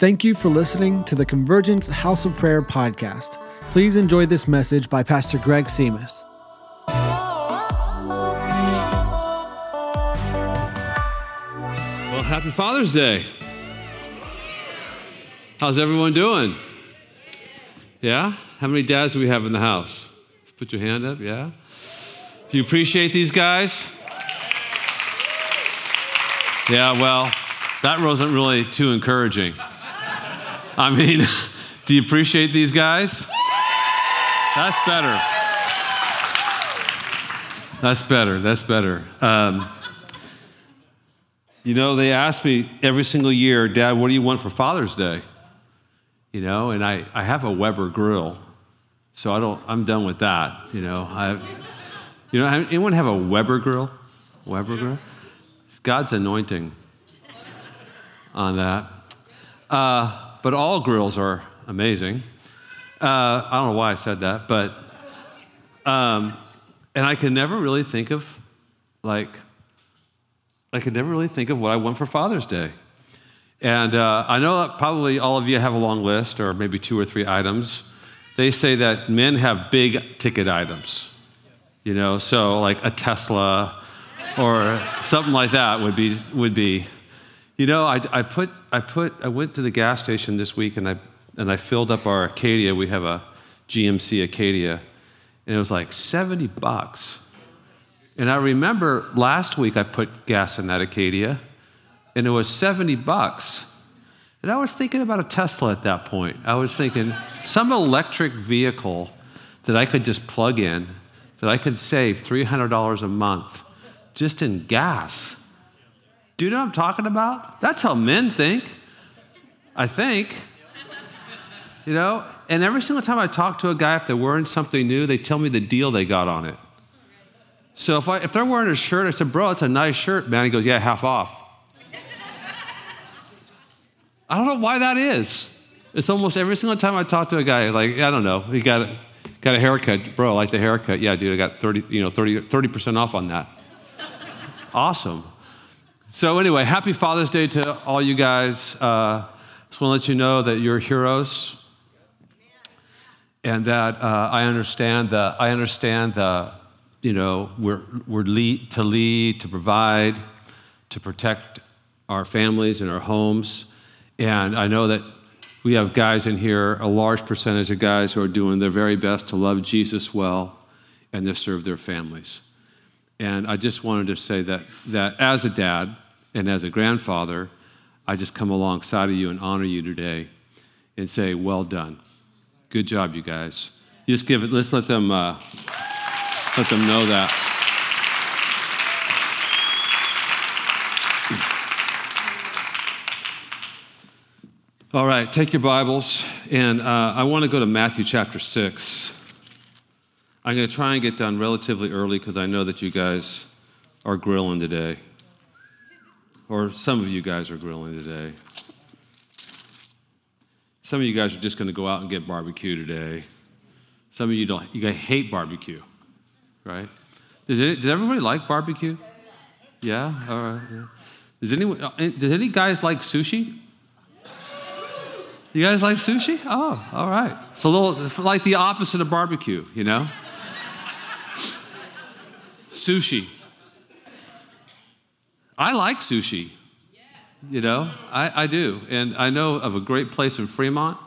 Thank you for listening to the Convergence House of Prayer podcast. Please enjoy this message by Pastor Greg Simas. Well, happy Father's Day. How's everyone doing? Yeah? How many dads do we have in the house? Put your hand up, yeah? Do you appreciate these guys? Yeah, well, that wasn't really too encouraging. I mean, do you appreciate these guys? That's better. That's better. That's better. Um, you know, they ask me every single year, Dad, what do you want for Father's Day? You know, and I, I have a Weber grill, so I don't, I'm done with that. You know, I, you know, anyone have a Weber grill? Weber grill? It's God's anointing on that. Uh, but all grills are amazing. Uh, I don't know why I said that, but, um, and I can never really think of, like, I could never really think of what I want for Father's Day. And uh, I know that probably all of you have a long list, or maybe two or three items. They say that men have big ticket items, you know, so like a Tesla or something like that would be, would be you know, I, I, put, I, put, I went to the gas station this week and I, and I filled up our Acadia. We have a GMC Acadia, and it was like 70 bucks. And I remember last week I put gas in that Acadia, and it was 70 bucks. And I was thinking about a Tesla at that point. I was thinking some electric vehicle that I could just plug in, that I could save $300 a month just in gas. Do you know what I'm talking about? That's how men think. I think. You know? And every single time I talk to a guy, if they're wearing something new, they tell me the deal they got on it. So if, I, if they're wearing a shirt, I said, Bro, it's a nice shirt, man. He goes, Yeah, half off. I don't know why that is. It's almost every single time I talk to a guy, like, I don't know, he got a, got a haircut. Bro, I like the haircut. Yeah, dude, I got 30, you know, 30, 30% off on that. awesome. So, anyway, happy Father's Day to all you guys. Uh, just want to let you know that you're heroes and that uh, I understand the, I understand the, you know, we're, we're lead, to lead, to provide, to protect our families and our homes. And I know that we have guys in here, a large percentage of guys who are doing their very best to love Jesus well and to serve their families. And I just wanted to say that, that as a dad and as a grandfather, I just come alongside of you and honor you today and say, well done. Good job, you guys. You just give it, let's let them, uh, let them know that. All right, take your Bibles, and uh, I want to go to Matthew chapter 6. I'm going to try and get done relatively early because I know that you guys are grilling today. Or some of you guys are grilling today. Some of you guys are just going to go out and get barbecue today. Some of you don't. You guys hate barbecue, right? Does, it, does everybody like barbecue? Yeah. All right. Yeah. Does anyone? Uh, does any guys like sushi? You guys like sushi? Oh, all right. It's a little like the opposite of barbecue, you know sushi. I like sushi. You know, I, I do. And I know of a great place in Fremont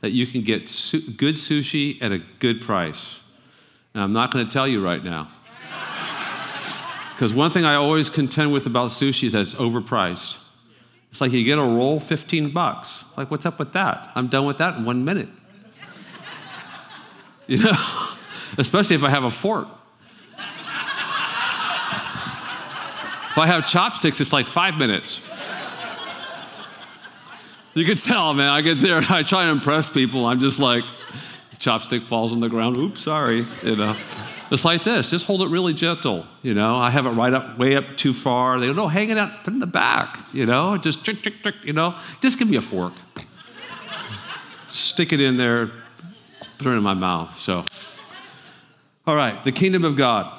that you can get su- good sushi at a good price. And I'm not going to tell you right now. Because one thing I always contend with about sushi is that it's overpriced. It's like you get a roll, 15 bucks. Like, what's up with that? I'm done with that in one minute. You know, especially if I have a fork. If I have chopsticks, it's like five minutes. You can tell, man. I get there and I try to impress people. I'm just like, the chopstick falls on the ground. Oops, sorry. You know, it's like this. Just hold it really gentle. You know, I have it right up, way up too far. They go, no, hang it out, put it in the back. You know, just trick, trick, trick. You know, just give me a fork. Stick it in there, put it in my mouth. So, all right, the kingdom of God.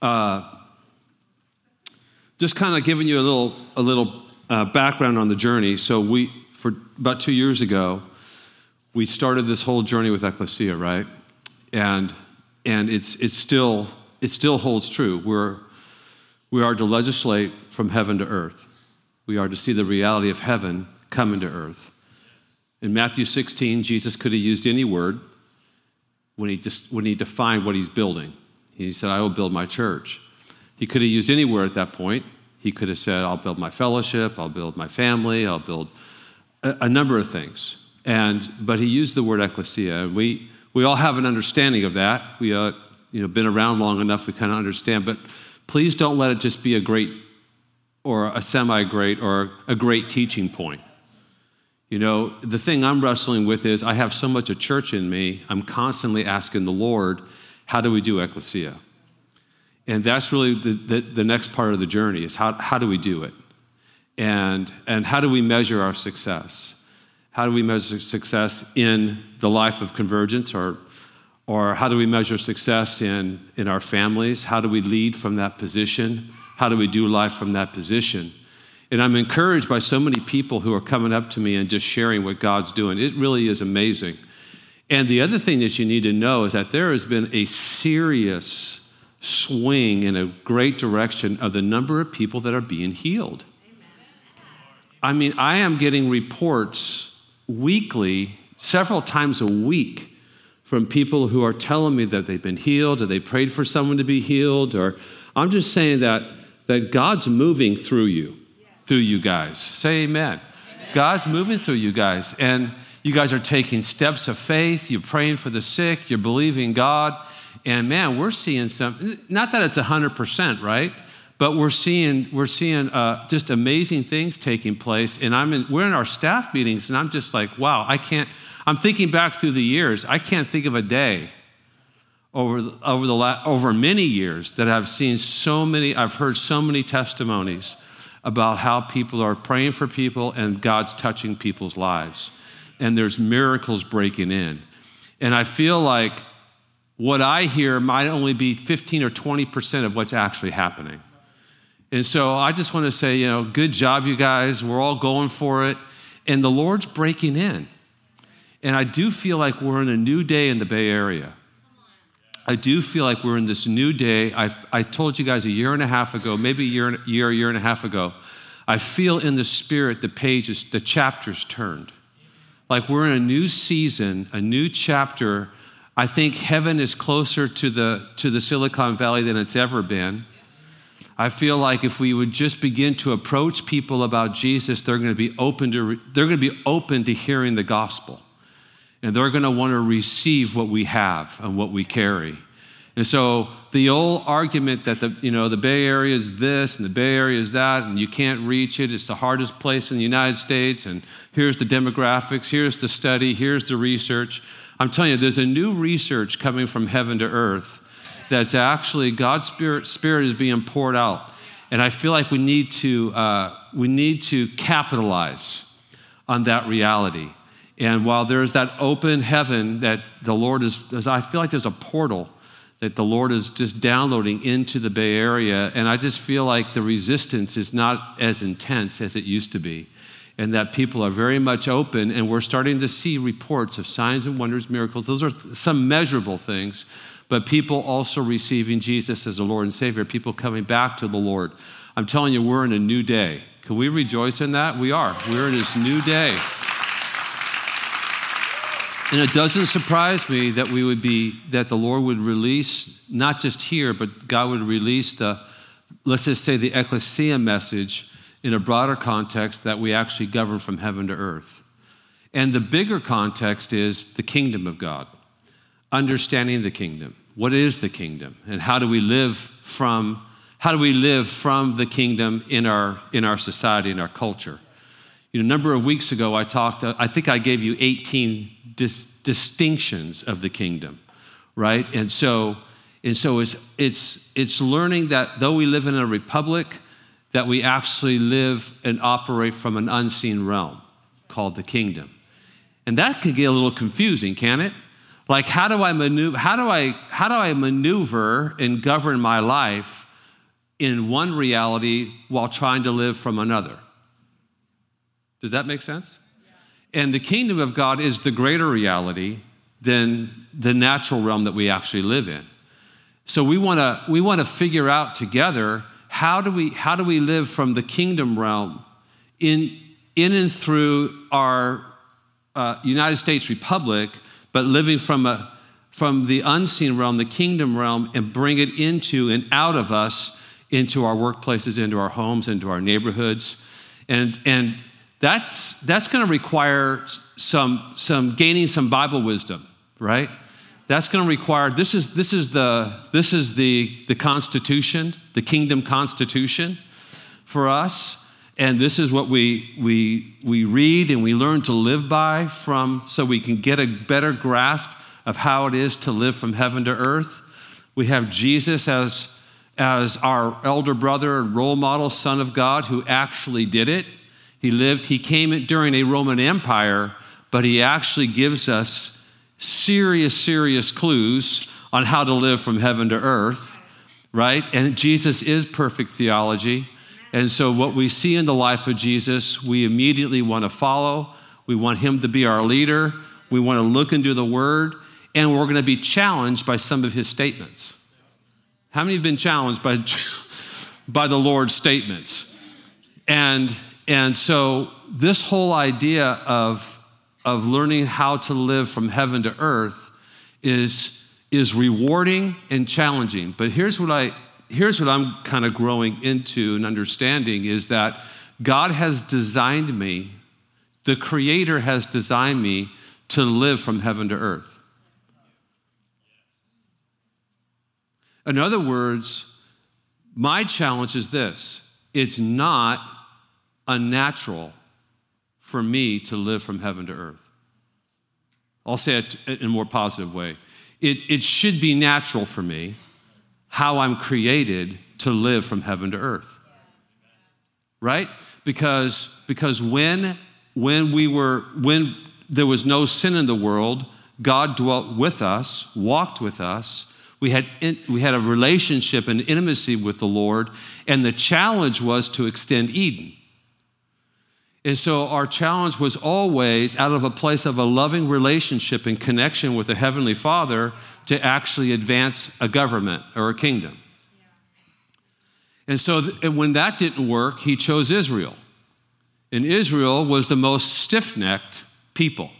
Uh, just kind of giving you a little, a little uh, background on the journey. So we, for about two years ago, we started this whole journey with Ecclesia, right? And, and it's, it's still, it still holds true. We're, we are to legislate from heaven to earth. We are to see the reality of heaven come into earth. In Matthew 16, Jesus could have used any word when he, just, when he defined what he's building. He said, I will build my church. He could have used any word at that point. He could have said, I'll build my fellowship, I'll build my family, I'll build a, a number of things. And, but he used the word ecclesia. We, we all have an understanding of that. We uh, you know, been around long enough, we kind of understand. But please don't let it just be a great or a semi great or a great teaching point. You know, the thing I'm wrestling with is I have so much of church in me, I'm constantly asking the Lord, how do we do ecclesia? And that's really the, the, the, next part of the journey is how, how do we do it? And, and how do we measure our success? How do we measure success in the life of convergence or, or how do we measure success in, in our families? How do we lead from that position? How do we do life from that position? And I'm encouraged by so many people who are coming up to me and just sharing what God's doing. It really is amazing. And the other thing that you need to know is that there has been a serious swing in a great direction of the number of people that are being healed. I mean, I am getting reports weekly, several times a week, from people who are telling me that they've been healed or they prayed for someone to be healed, or I'm just saying that, that God's moving through you, through you guys. Say amen. amen. God's moving through you guys. And you guys are taking steps of faith. You're praying for the sick. You're believing God. And man, we're seeing some, not that it's 100%, right? But we're seeing, we're seeing uh, just amazing things taking place. And I'm in, we're in our staff meetings, and I'm just like, wow, I can't, I'm thinking back through the years. I can't think of a day over, over, the la- over many years that I've seen so many, I've heard so many testimonies about how people are praying for people and God's touching people's lives. And there's miracles breaking in. And I feel like what I hear might only be 15 or 20% of what's actually happening. And so I just want to say, you know, good job, you guys. We're all going for it. And the Lord's breaking in. And I do feel like we're in a new day in the Bay Area. I do feel like we're in this new day. I, I told you guys a year and a half ago, maybe a year, year, year and a half ago, I feel in the spirit the pages, the chapters turned. Like we're in a new season, a new chapter I think heaven is closer to the, to the Silicon Valley than it's ever been. I feel like if we would just begin to approach people about Jesus, they're going to be open to, they're going to be open to hearing the gospel. And they're going to want to receive what we have and what we carry. And so the old argument that the, you know, the Bay Area is this and the Bay Area is that, and you can't reach it, it's the hardest place in the United States, and here's the demographics, here's the study, here's the research. I'm telling you, there's a new research coming from heaven to earth that's actually God's Spirit, Spirit is being poured out. And I feel like we need to, uh, we need to capitalize on that reality. And while there's that open heaven that the Lord is, I feel like there's a portal that the Lord is just downloading into the Bay Area. And I just feel like the resistance is not as intense as it used to be and that people are very much open, and we're starting to see reports of signs and wonders, miracles. Those are some measurable things, but people also receiving Jesus as a Lord and Savior, people coming back to the Lord. I'm telling you, we're in a new day. Can we rejoice in that? We are. We're in this new day. And it doesn't surprise me that we would be, that the Lord would release, not just here, but God would release the, let's just say, the ecclesia message in a broader context that we actually govern from heaven to earth. And the bigger context is the kingdom of God, understanding the kingdom. What is the kingdom? And how do we live from how do we live from the kingdom in our in our society in our culture? You know, a number of weeks ago I talked I think I gave you 18 dis- distinctions of the kingdom, right? And so and so it's it's it's learning that though we live in a republic, that we actually live and operate from an unseen realm called the kingdom. And that can get a little confusing, can it? Like how do I maneuver how do I how do I maneuver and govern my life in one reality while trying to live from another? Does that make sense? And the kingdom of God is the greater reality than the natural realm that we actually live in. So we want to we want to figure out together how do we how do we live from the kingdom realm in in and through our uh, United States Republic, but living from a from the unseen realm, the kingdom realm, and bring it into and out of us into our workplaces, into our homes, into our neighborhoods, and and that's that's going to require some some gaining some Bible wisdom, right? That's going to require this is this is the this is the the constitution, the kingdom constitution for us. And this is what we, we, we read and we learn to live by from so we can get a better grasp of how it is to live from heaven to earth. We have Jesus as, as our elder brother and role model, Son of God, who actually did it. He lived, he came during a Roman Empire, but he actually gives us serious, serious clues on how to live from heaven to earth, right? And Jesus is perfect theology. And so, what we see in the life of Jesus, we immediately want to follow. We want him to be our leader. We want to look into the word. And we're going to be challenged by some of his statements. How many have been challenged by, by the Lord's statements? And, and so, this whole idea of, of learning how to live from heaven to earth is, is rewarding and challenging. But here's what I here's what I'm kind of growing into and understanding is that God has designed me, the Creator has designed me to live from heaven to earth. In other words, my challenge is this it's not unnatural for me to live from heaven to earth. I'll say it in a more positive way. It, it should be natural for me how I'm created to live from heaven to earth. Right? Because, because when, when we were, when there was no sin in the world, God dwelt with us, walked with us. We had, in, we had a relationship and intimacy with the Lord, and the challenge was to extend Eden. And so our challenge was always out of a place of a loving relationship and connection with the Heavenly Father to actually advance a government or a kingdom. And so th- when that didn't work, he chose Israel. And Israel was the most stiff necked people.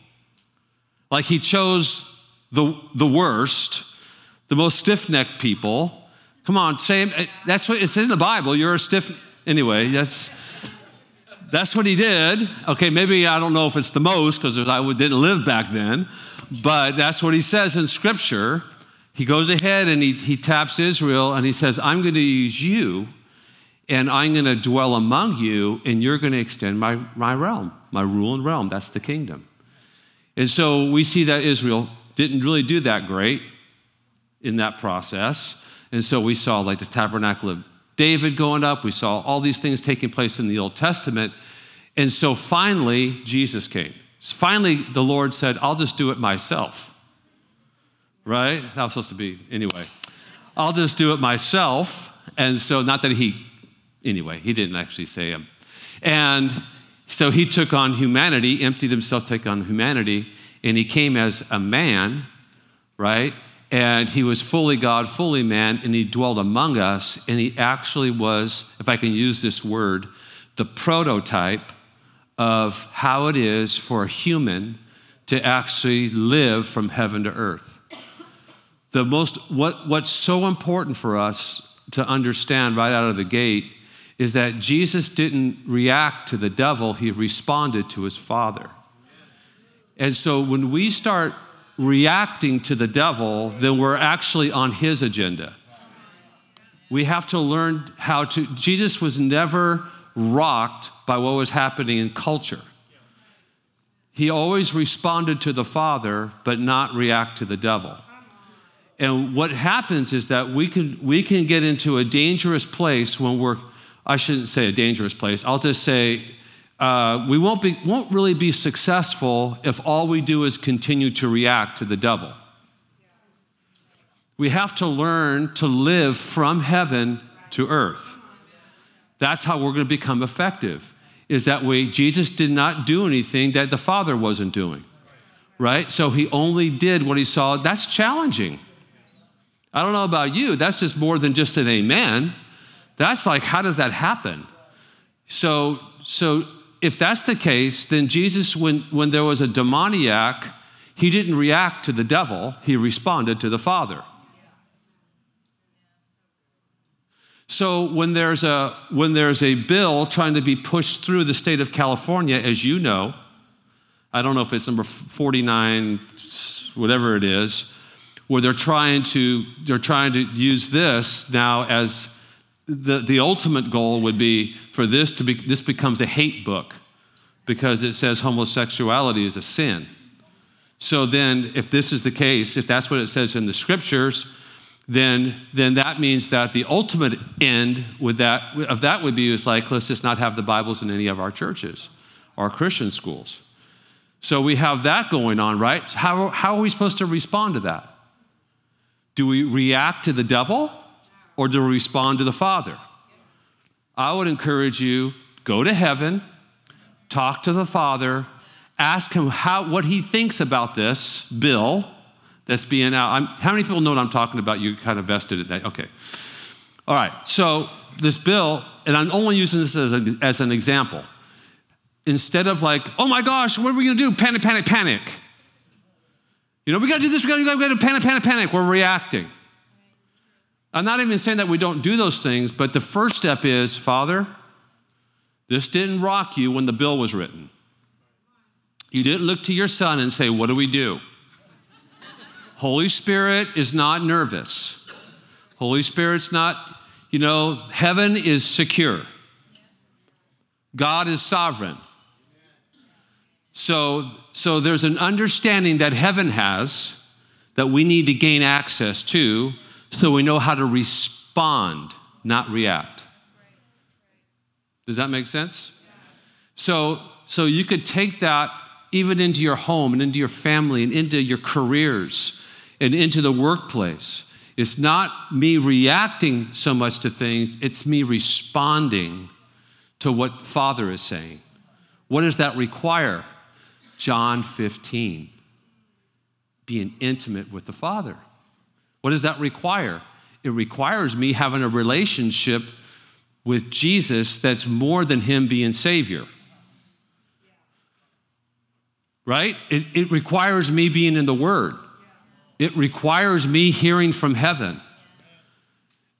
Like he chose the, the worst, the most stiff necked people. Come on, say eh, that's what it's in the Bible. You're a stiff. Anyway, that's that's what he did. Okay, maybe I don't know if it's the most because I didn't live back then, but that's what he says in Scripture. He goes ahead and he, he taps Israel and he says, I'm going to use you and I'm going to dwell among you and you're going to extend my, my realm, my rule and realm. That's the kingdom. And so we see that Israel didn't really do that great in that process. And so we saw like the tabernacle of David going up, we saw all these things taking place in the Old Testament. And so finally, Jesus came. Finally, the Lord said, I'll just do it myself. Right? That was supposed to be, anyway. I'll just do it myself. And so, not that he, anyway, he didn't actually say him. And so he took on humanity, emptied himself, took on humanity, and he came as a man, right? And he was fully God, fully man, and he dwelt among us. And he actually was, if I can use this word, the prototype of how it is for a human to actually live from heaven to earth. The most, what, what's so important for us to understand right out of the gate is that Jesus didn't react to the devil, he responded to his Father. And so when we start reacting to the devil, then we're actually on his agenda. We have to learn how to, Jesus was never rocked by what was happening in culture. He always responded to the Father, but not react to the devil. And what happens is that we can, we can get into a dangerous place when we're, I shouldn't say a dangerous place, I'll just say uh, we won't, be, won't really be successful if all we do is continue to react to the devil. We have to learn to live from heaven to earth. That's how we're going to become effective. is that we, Jesus did not do anything that the Father wasn't doing, right? So he only did what he saw. That's challenging. I don't know about you, that's just more than just an amen. That's like, how does that happen? So, so if that's the case, then Jesus, when, when there was a demoniac, he didn't react to the devil, he responded to the Father. So when there's a when there's a bill trying to be pushed through the state of California, as you know, I don't know if it's number 49, whatever it is, where they're trying to they're trying to use this now as the, the ultimate goal would be for this to be this becomes a hate book because it says homosexuality is a sin. So then if this is the case, if that's what it says in the scriptures, then, then that means that the ultimate end with that, of that would be is like, let's just not have the Bibles in any of our churches or Christian schools. So we have that going on, right? How, how are we supposed to respond to that? Do we react to the devil or we respond to the Father? I would encourage you go to heaven, talk to the Father, ask him how, what he thinks about this bill that's being out. I'm, how many people know what I'm talking about? You kind of vested in that. Okay. All right. So this bill, and I'm only using this as, a, as an example. Instead of like, oh my gosh, what are we going to do? Panic, panic, panic. You know, we got to do this, we got to do panic, panic, panic. We're reacting. I'm not even saying that we don't do those things, but the first step is, Father, this didn't rock you when the bill was written. You didn't look to your son and say, What do we do? Holy Spirit is not nervous. Holy Spirit's not, you know, heaven is secure. God is sovereign. So, so there's an understanding that heaven has that we need to gain access to so we know how to respond, not react. Does that make sense? So, so you could take that even into your home and into your family and into your careers and into the workplace. It's not me reacting so much to things, it's me responding to what Father is saying. What does that require? John 15. Being intimate with the Father. What does that require? It requires me having a relationship with Jesus that's more than Him being Savior. Right? It, it requires me being in the Word it requires me hearing from heaven.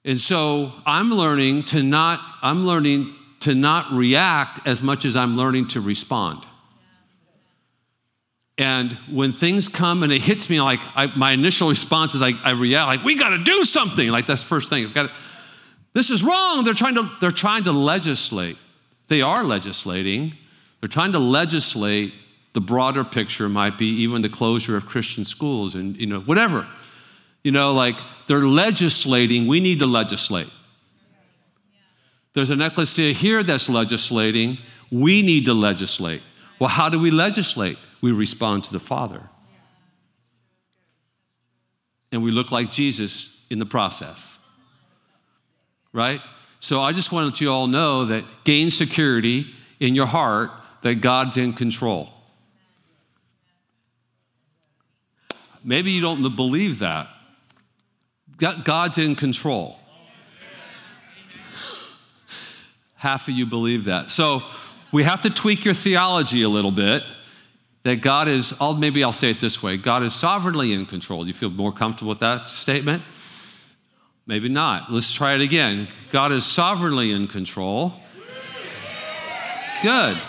And so I'm learning to not, I'm learning to not react as much as I'm learning to respond. And when things come and it hits me, like I, my initial response is like I react, like we got to do something. Like that's the first thing. I've this is wrong. They're trying to they're trying to legislate. They are legislating. They're trying to legislate the broader picture might be even the closure of Christian schools and, you know, whatever. You know, like they're legislating, we need to legislate. There's an ecclesia here that's legislating, we need to legislate. Well, how do we legislate? We respond to the Father. And we look like Jesus in the process. Right? So I just wanted you all know that gain security in your heart that God's in control. Maybe you don't believe that. God's in control. Half of you believe that. So we have to tweak your theology a little bit that God is, I'll, maybe I'll say it this way God is sovereignly in control. You feel more comfortable with that statement? Maybe not. Let's try it again. God is sovereignly in control. Good.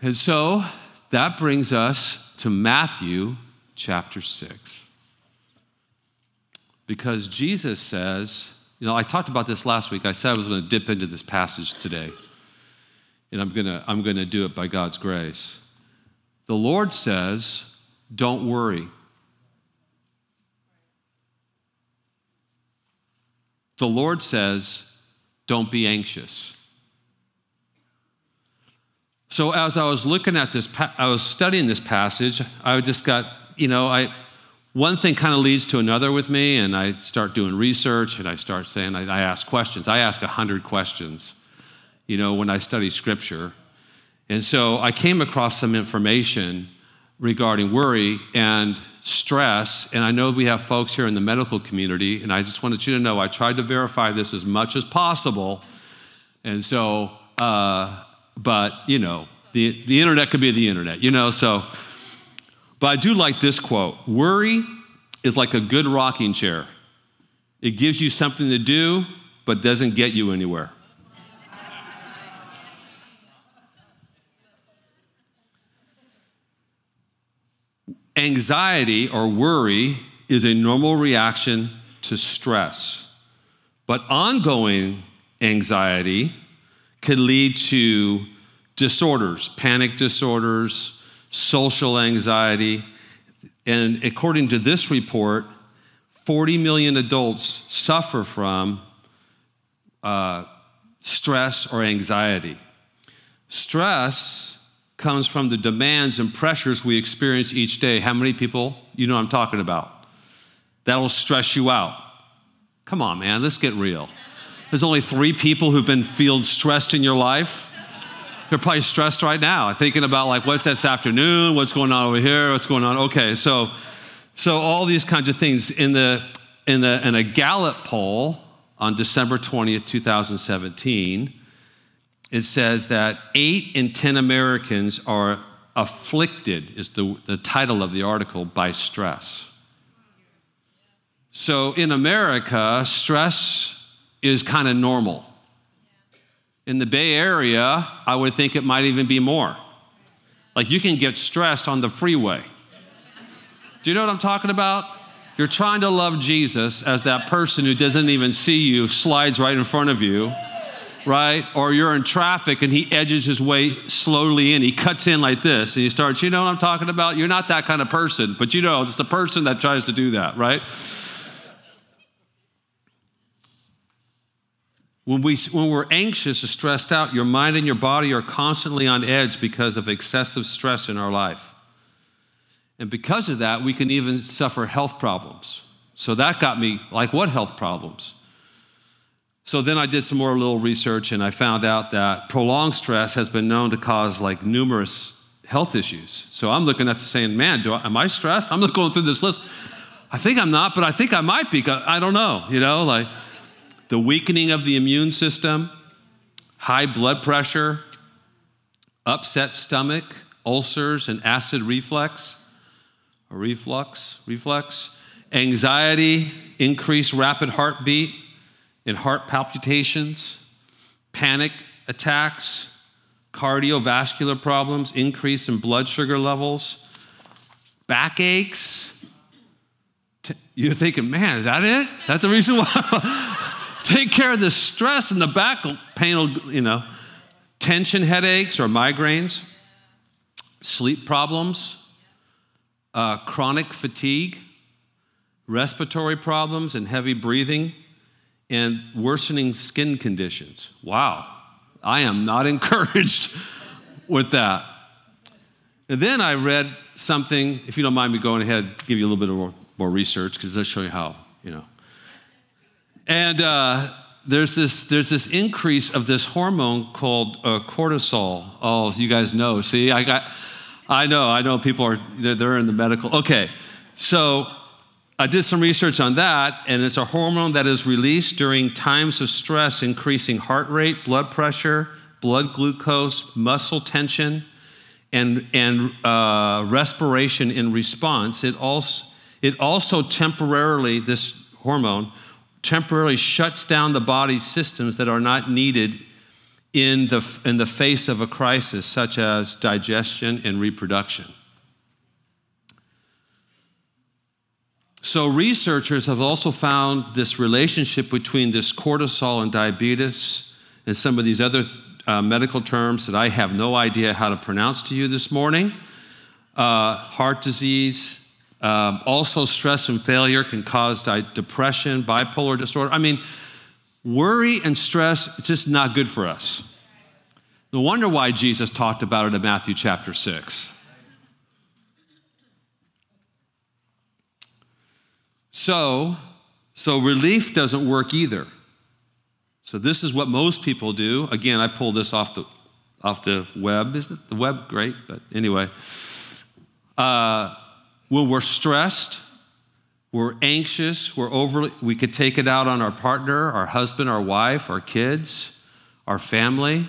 And so that brings us to Matthew chapter 6. Because Jesus says, you know, I talked about this last week. I said I was going to dip into this passage today. And I'm going to I'm going to do it by God's grace. The Lord says, don't worry. The Lord says, don't be anxious. So, as I was looking at this, I was studying this passage, I just got you know, I, one thing kind of leads to another with me, and I start doing research and I start saying, I, I ask questions. I ask 100 questions, you know, when I study scripture. And so I came across some information regarding worry and stress. And I know we have folks here in the medical community, and I just wanted you to know I tried to verify this as much as possible. And so, uh, but, you know, the, the internet could be the internet, you know, so. But I do like this quote Worry is like a good rocking chair, it gives you something to do, but doesn't get you anywhere. Anxiety or worry is a normal reaction to stress, but ongoing anxiety could lead to disorders, panic disorders, social anxiety. And according to this report, 40 million adults suffer from uh, stress or anxiety. Stress comes from the demands and pressures we experience each day. How many people, you know I'm talking about? That'll stress you out. Come on, man, let's get real. There's only three people who've been feel stressed in your life. You're probably stressed right now, thinking about like what's this afternoon, what's going on over here, what's going on. Okay, so so all these kinds of things in the in the in a Gallup poll on December 20th, 2017, it says that eight in 10 Americans are afflicted, is the, the title of the article, by stress. So in America, stress is kind of normal. In the Bay Area, I would think it might even be more. Like you can get stressed on the freeway. Do you know what I'm talking about? You're trying to love Jesus as that person who doesn't even see you, slides right in front of you, right? Or you're in traffic and he edges his way slowly in. He cuts in like this and he starts, you know what I'm talking about? You're not that kind of person, but you know, it's the person that tries to do that, right? When, we, when we're anxious or stressed out, your mind and your body are constantly on edge because of excessive stress in our life. And because of that, we can even suffer health problems. So that got me like, what health problems? So then I did some more little research and I found out that prolonged stress has been known to cause like numerous health issues. So I'm looking at the saying, man, do I, am I stressed? I'm going through this list. I think I'm not, but I think I might be. I don't know, you know, like the weakening of the immune system, high blood pressure, upset stomach, ulcers, and acid reflux, reflux, reflux, anxiety, increased rapid heartbeat and heart palpitations, panic attacks, cardiovascular problems, increase in blood sugar levels, backaches. You're thinking, man, is that it? Is that the reason why? take care of the stress and the back pain, you know, tension headaches or migraines, sleep problems, uh, chronic fatigue, respiratory problems and heavy breathing, and worsening skin conditions. Wow, I am not encouraged with that. And then I read something, if you don't mind me going ahead, give you a little bit more, more research, because let's show you how, you know. And uh, there's, this, there's this increase of this hormone called uh, cortisol. Oh, you guys know. See, I got, I know, I know people are, they're, they're in the medical. Okay, so I did some research on that, and it's a hormone that is released during times of stress, increasing heart rate, blood pressure, blood glucose, muscle tension, and, and uh, respiration in response. It also, it also temporarily, this hormone, temporarily shuts down the body's systems that are not needed in the, in the face of a crisis, such as digestion and reproduction. So, researchers have also found this relationship between this cortisol and diabetes and some of these other uh, medical terms that I have no idea how to pronounce to you this morning uh, heart disease, um, also, stress and failure can cause depression, bipolar disorder. I mean, worry and stress, it's just not good for us. No wonder why Jesus talked about it in Matthew chapter 6. So, so relief doesn't work either. So this is what most people do. Again, I pulled this off the off the web. Isn't the web great? But anyway, uh, when we're stressed, we're anxious, we're overly, we could take it out on our partner, our husband, our wife, our kids, our family.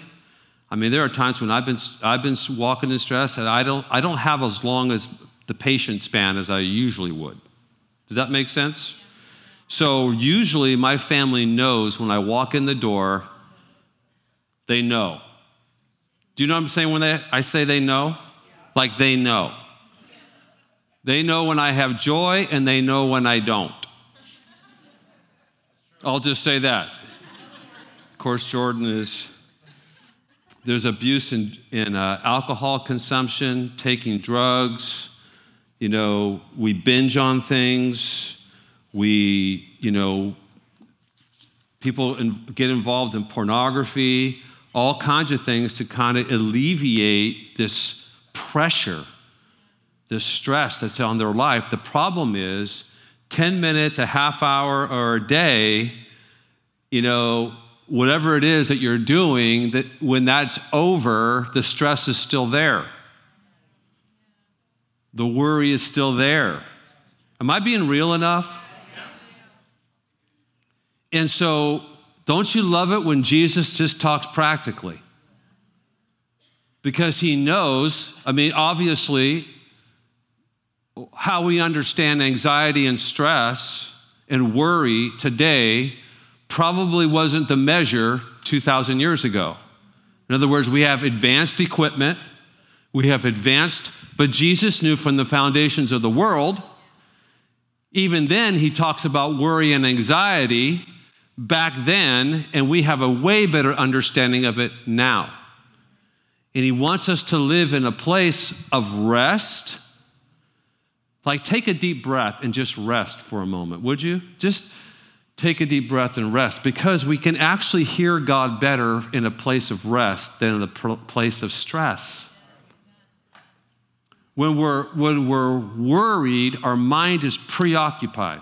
I mean, there are times when I've been, I've been walking in stress and I don't, I don't have as long as the patient span as I usually would. Does that make sense? So, usually, my family knows when I walk in the door, they know. Do you know what I'm saying when they, I say they know? Like they know. They know when I have joy and they know when I don't. I'll just say that. Of course, Jordan is, there's abuse in, in uh, alcohol consumption, taking drugs. You know, we binge on things we, you know, people in, get involved in pornography, all kinds of things to kind of alleviate this pressure, this stress that's on their life. The problem is 10 minutes, a half hour, or a day, you know, whatever it is that you're doing, that when that's over, the stress is still there. The worry is still there. Am I being real enough? And so, don't you love it when Jesus just talks practically? Because he knows, I mean, obviously, how we understand anxiety and stress and worry today probably wasn't the measure 2,000 years ago. In other words, we have advanced equipment, we have advanced, but Jesus knew from the foundations of the world. Even then, he talks about worry and anxiety back then, and we have a way better understanding of it now. And He wants us to live in a place of rest. Like, take a deep breath and just rest for a moment, would you? Just take a deep breath and rest because we can actually hear God better in a place of rest than in a place of stress. When we're, when we're worried, our mind is preoccupied.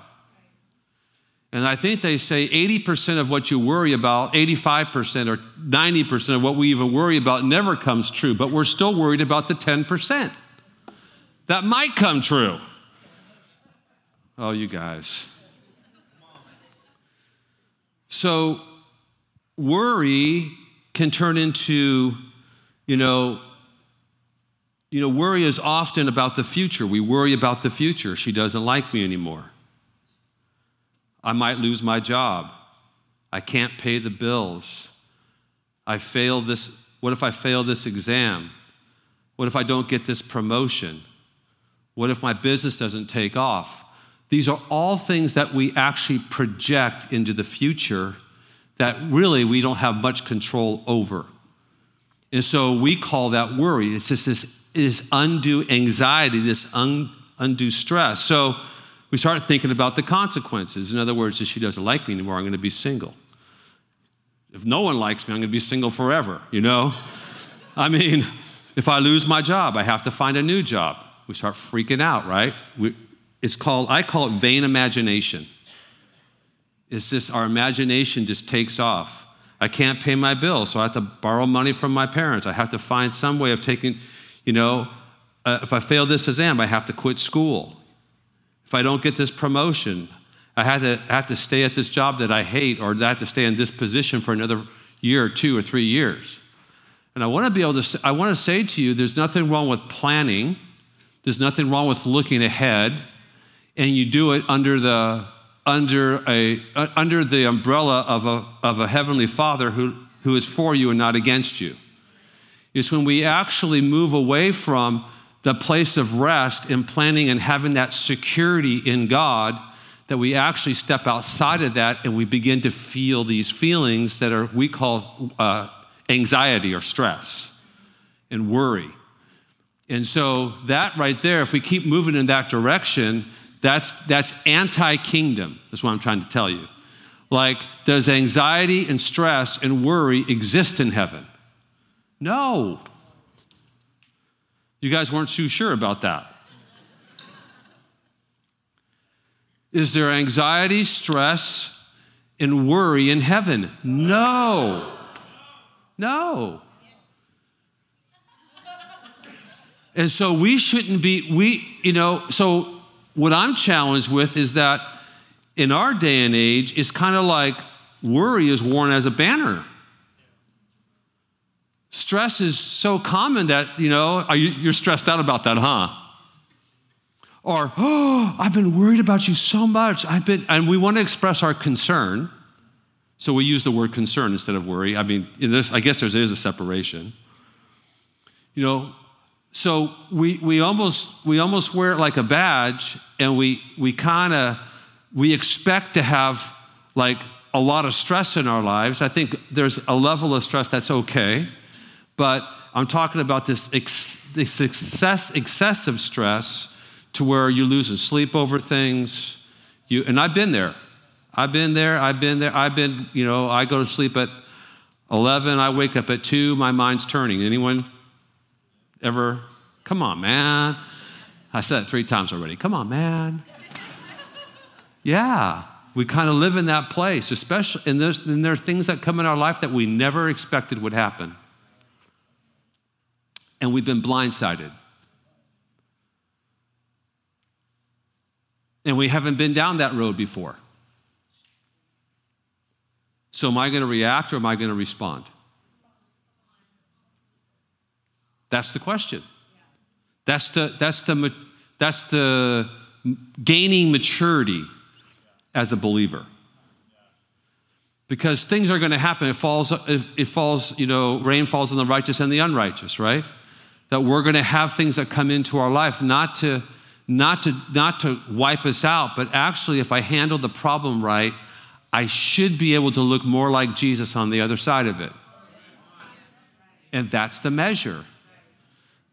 And I think they say 80% of what you worry about, 85% or 90% of what we even worry about never comes true, but we're still worried about the 10%. That might come true. Oh, you guys. So, worry can turn into, you know, you know, worry is often about the future. We worry about the future. She doesn't like me anymore. I might lose my job. I can't pay the bills. I fail this. What if I fail this exam? What if I don't get this promotion? What if my business doesn't take off? These are all things that we actually project into the future that really we don't have much control over. And so we call that worry. It's just this, this undue anxiety, this un, undue stress. So we start thinking about the consequences. In other words, if she doesn't like me anymore, I'm going to be single. If no one likes me, I'm going to be single forever, you know? I mean, if I lose my job, I have to find a new job. We start freaking out, right? We, it's called, I call it vain imagination. It's just our imagination just takes off. I can't pay my bills, so I have to borrow money from my parents. I have to find some way of taking, you know, uh, if I fail this exam, I have to quit school. If I don't get this promotion, I have to, have to stay at this job that I hate, or I have to stay in this position for another year or two or three years. And I want to be able to, I want to say to you, there's nothing wrong with planning. There's nothing wrong with looking ahead, and you do it under the under a under the umbrella of a of a heavenly Father who who is for you and not against you. It's when we actually move away from the place of rest in planning and having that security in God that we actually step outside of that and we begin to feel these feelings that are we call uh, anxiety or stress and worry. And so that right there if we keep moving in that direction that's that's anti-kingdom that's what i'm trying to tell you. Like does anxiety and stress and worry exist in heaven no you guys weren't too sure about that. Is there anxiety, stress, and worry in heaven. No. No. And so we shouldn't be, we, you know, so what I'm challenged with is that in our day and age, it's kind of like worry is worn as a banner. Stress is so common that, you know, you, you're stressed out about that, huh? Or, oh, I've been worried about you so much. I've been, and we want to express our concern. So we use the word concern instead of worry. I mean, this, I guess there is a separation. You know, so we, we, almost, we almost wear it like a badge, and we, we kind of, we expect to have like a lot of stress in our lives. I think there's a level of stress that's okay, but I'm talking about this, ex, this excess, excessive stress to where you lose sleep over things. You, and I've been there. I've been there. I've been there. I've been, you know, I go to sleep at 11. I wake up at 2. My mind's turning. Anyone ever? Come on, man. I said it three times already. Come on, man. yeah, we kind of live in that place, especially, and, there's, and there are things that come in our life that we never expected would happen. And we've been blindsided. And we haven't been down that road before. So, am I going to react or am I going to respond? That's the question. That's the, that's the, that's the gaining maturity as a believer. Because things are going to happen. It falls, it falls, you know, rain falls on the righteous and the unrighteous, right? That we're going to have things that come into our life not to, not to, not to wipe us out, but actually, if I handle the problem right, I should be able to look more like Jesus on the other side of it. And that's the measure.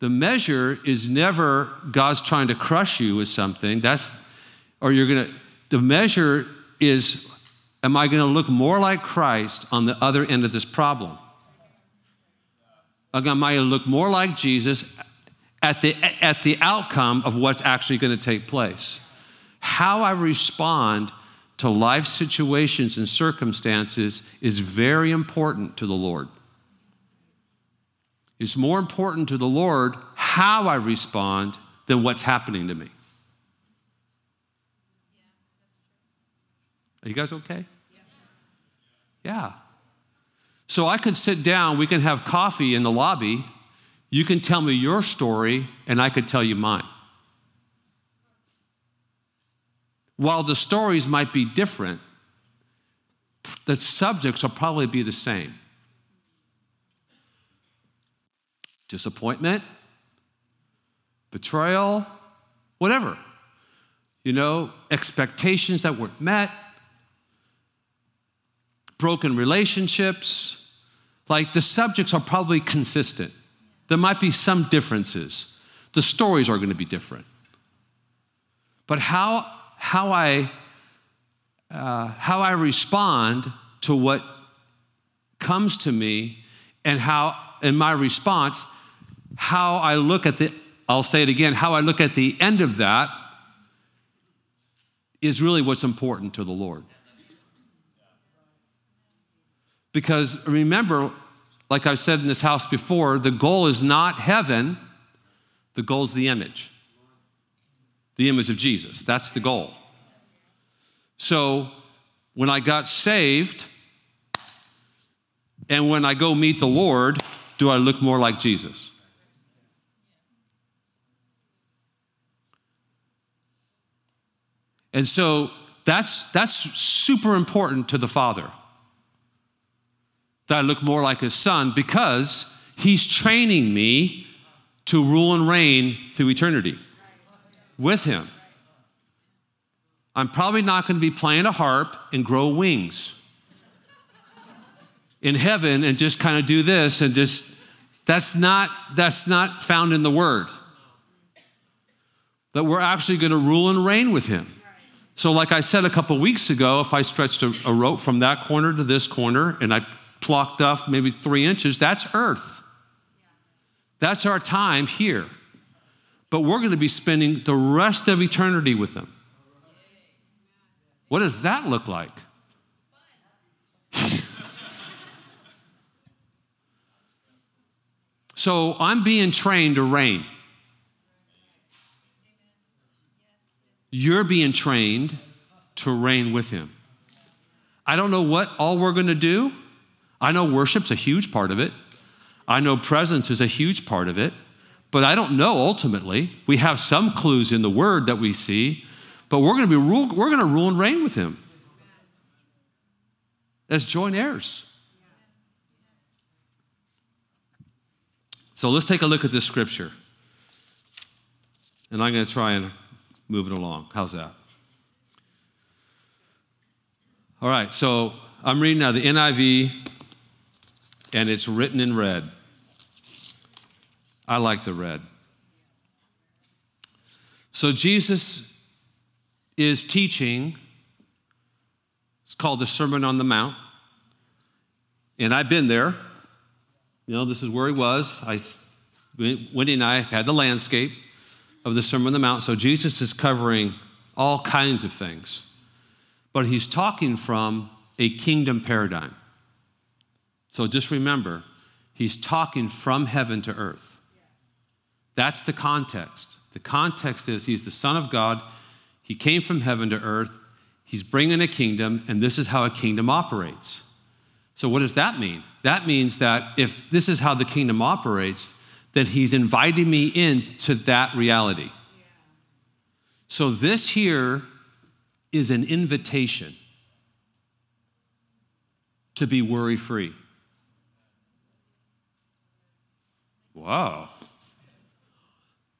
The measure is never God's trying to crush you with something. That's, or you're going to, the measure is, am I going to look more like Christ on the other end of this problem? Am going to look more like Jesus at the, at the outcome of what's actually going to take place? How I respond to life situations and circumstances is very important to the Lord. It's more important to the Lord how I respond than what's happening to me. Are you guys okay? Yeah. So I could sit down, we can have coffee in the lobby. You can tell me your story, and I could tell you mine. While the stories might be different, the subjects will probably be the same disappointment, betrayal, whatever. You know, expectations that weren't met, broken relationships. Like the subjects are probably consistent. There might be some differences. The stories are going to be different. But how, how, I, uh, how I respond to what comes to me and how, in my response, how I look at the, I'll say it again, how I look at the end of that is really what's important to the Lord. Because remember, like I've said in this house before, the goal is not heaven, the goal is the image. The image of Jesus. That's the goal. So when I got saved, and when I go meet the Lord, do I look more like Jesus? And so that's, that's super important to the Father that I look more like his son because he's training me to rule and reign through eternity with him. I'm probably not going to be playing a harp and grow wings in heaven and just kind of do this and just that's not that's not found in the word that we're actually going to rule and reign with him so, like I said a couple weeks ago, if I stretched a, a, rope from that corner to this corner and I plucked up maybe three inches, that's earth. That's our time here. But we're going to be spending the rest of eternity with them. What does that look like? so I'm being trained to reign. You're being trained to reign with him. I don't know what all we're going to do. I know worship's a huge part of it. I know presence is a huge part of it. But I don't know ultimately. We have some clues in the word that we see, but we're going to be rule, we're going to rule and reign with him as joint heirs. So let's take a look at this scripture. And I'm going to try and move it along. How's that? All right, so I'm reading now the NIV, and it's written in red. I like the red. So Jesus is teaching. It's called the Sermon on the Mount. And I've been there. You know, this is where he was. I, Wendy and I had the landscape of the Sermon on the Mount. So Jesus is covering all kinds of things. But he's talking from a kingdom paradigm. So just remember, he's talking from heaven to earth. That's the context. The context is he's the Son of God. He came from heaven to earth. He's bringing a kingdom, and this is how a kingdom operates. So, what does that mean? That means that if this is how the kingdom operates, then he's inviting me into that reality. So, this here is an invitation to be worry free. Wow.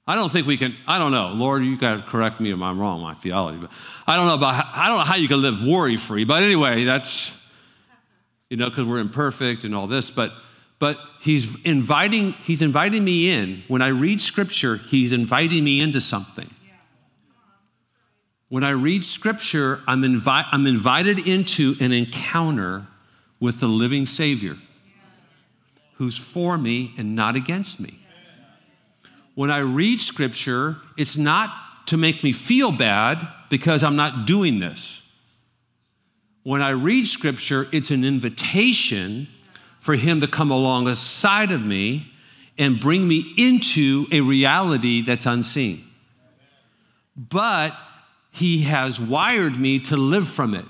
I don't think we can, I don't know. Lord, you got to correct me if I'm wrong, my theology, but I don't know about, how, I don't know how you can live worry free. But anyway, that's, you know, because we're imperfect and all this. But, but he's inviting, he's inviting me in. When I read scripture, he's inviting me into something. When I read scripture, I'm, invi- I'm invited into an encounter with the living Savior who's for me and not against me when I read scripture, it's not to make me feel bad because I'm not doing this. When I read scripture, it's an invitation for him to come alongside of me and bring me into a reality that's unseen. But he has wired me to live from it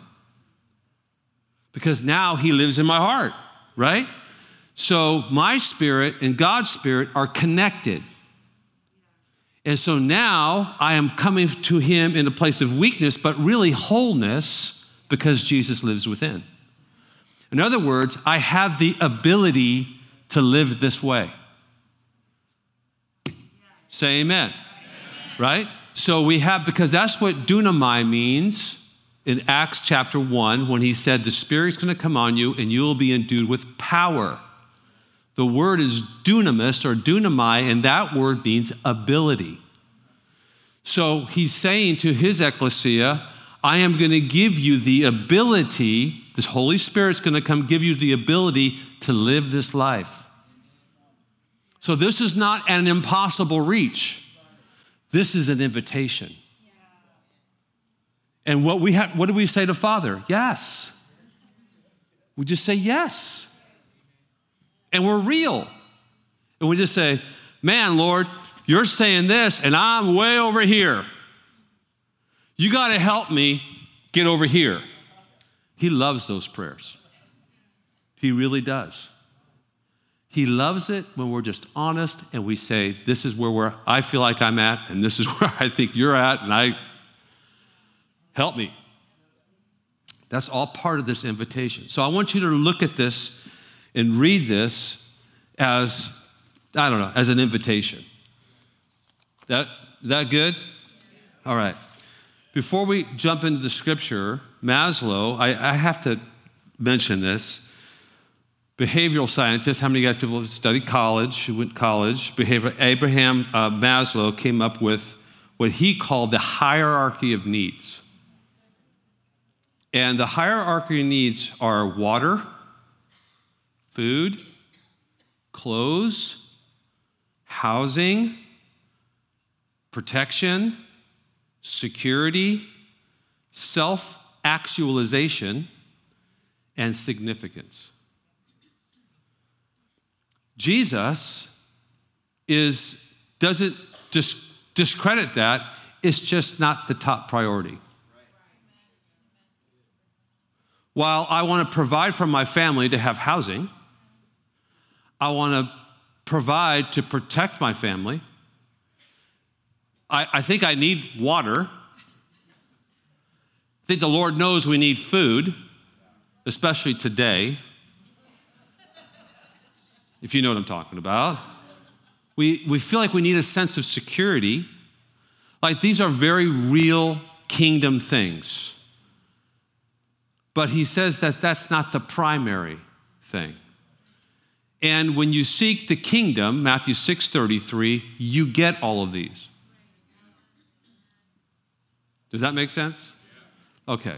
because now he lives in my heart, right? So my spirit and God's spirit are connected. And so now I am coming to him in a place of weakness, but really wholeness because Jesus lives within. In other words, I have the ability to live this way. Say amen. amen. Right? So we have, because that's what dunamai means in Acts chapter 1 when he said, The Spirit's going to come on you and you will be endued with power. The word is dunamis or dunamai, and that word means ability. So he's saying to his ecclesia, I am going to give you the ability, this Holy Spirit's going to come give you the ability to live this life. So this is not an impossible reach. This is an invitation. And what we what do we say to Father? Yes. We just say yes and we're real. And we just say, Man, Lord, you're saying this, and I'm way over here. You got to help me get over here. He loves those prayers. He really does. He loves it when we're just honest and we say, This is where we're, I feel like I'm at, and this is where I think you're at, and I help me. That's all part of this invitation. So I want you to look at this and read this as, I don't know, as an invitation. That, that good? All right. Before we jump into the scripture, Maslow, I, I have to mention this. Behavioral scientist, how many of you guys people have studied college, who went to college? Behavior, Abraham uh, Maslow came up with what he called the hierarchy of needs. And the hierarchy of needs are water, food, clothes, housing, protection, security, self actualization, and significance. Jesus is doesn't dis- discredit that, it's just not the top priority. While I want to provide for my family to have housing, I want to provide to protect my family. I, I think I need water. I think the Lord knows we need food, especially today, if you know what I'm talking about. We, we feel like we need a sense of security. Like these are very real kingdom things. But he says that that's not the primary thing. And when you seek the kingdom, Matthew 6:33, you get all of these. Does that make sense? Okay.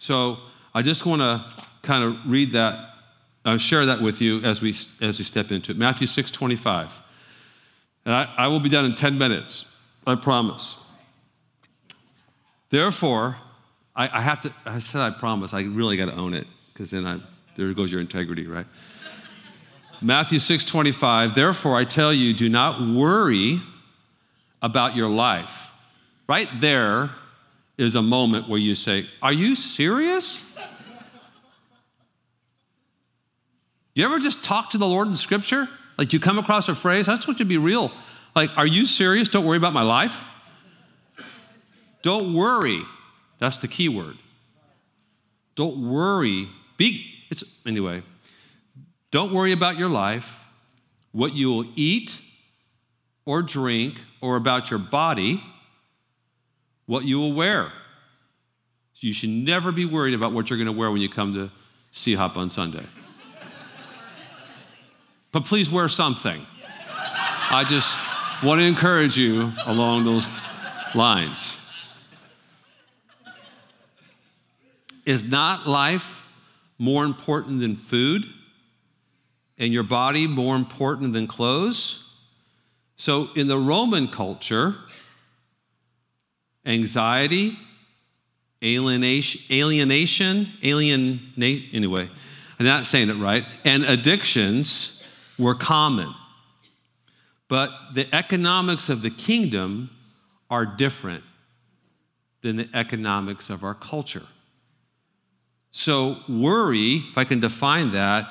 So I just want to kind of read that, uh, share that with you as we as we step into it. Matthew 6:25. And I, I will be done in 10 minutes. I promise. Therefore, I, I have to, I said I promise, I really got to own it, because then I, there goes your integrity, right? Matthew 6 25, therefore I tell you, do not worry about your life. Right there is a moment where you say, Are you serious? You ever just talk to the Lord in Scripture? Like you come across a phrase, want you to be real. Like, are you serious? Don't worry about my life. Don't worry. That's the key word. Don't worry. Be it's anyway. Don't worry about your life, what you will eat or drink, or about your body, what you will wear. You should never be worried about what you're going to wear when you come to C Hop on Sunday. but please wear something. I just want to encourage you along those lines. Is not life more important than food? And your body more important than clothes? So, in the Roman culture, anxiety, alienation, alienation, alienation, anyway, I'm not saying it right, and addictions were common. But the economics of the kingdom are different than the economics of our culture. So, worry, if I can define that,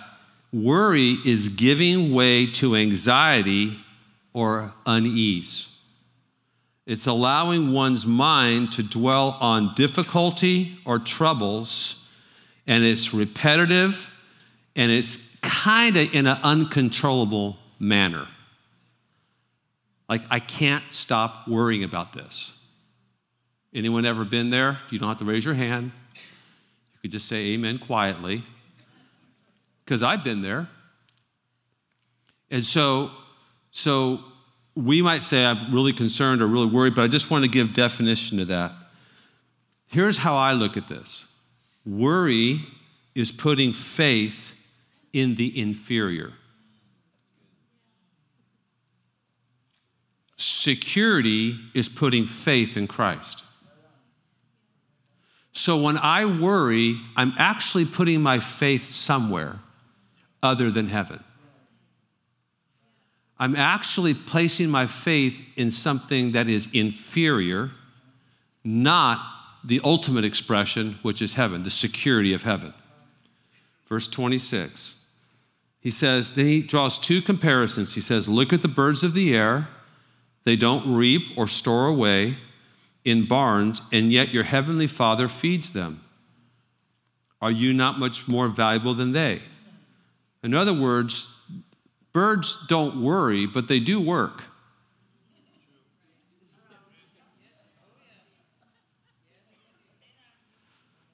worry is giving way to anxiety or unease. It's allowing one's mind to dwell on difficulty or troubles, and it's repetitive and it's kind of in an uncontrollable manner. Like, I can't stop worrying about this. Anyone ever been there? You don't have to raise your hand. You could just say amen quietly. Because I've been there. And so, so we might say I'm really concerned or really worried, but I just want to give definition to that. Here's how I look at this worry is putting faith in the inferior. Security is putting faith in Christ. So when I worry, I'm actually putting my faith somewhere other than heaven. I'm actually placing my faith in something that is inferior, not the ultimate expression, which is heaven, the security of heaven. Verse 26, he says, then he draws two comparisons. He says, Look at the birds of the air they don't reap or store away in barns, and yet your heavenly Father feeds them. Are you not much more valuable than they? In other words, birds don't worry, but they do work.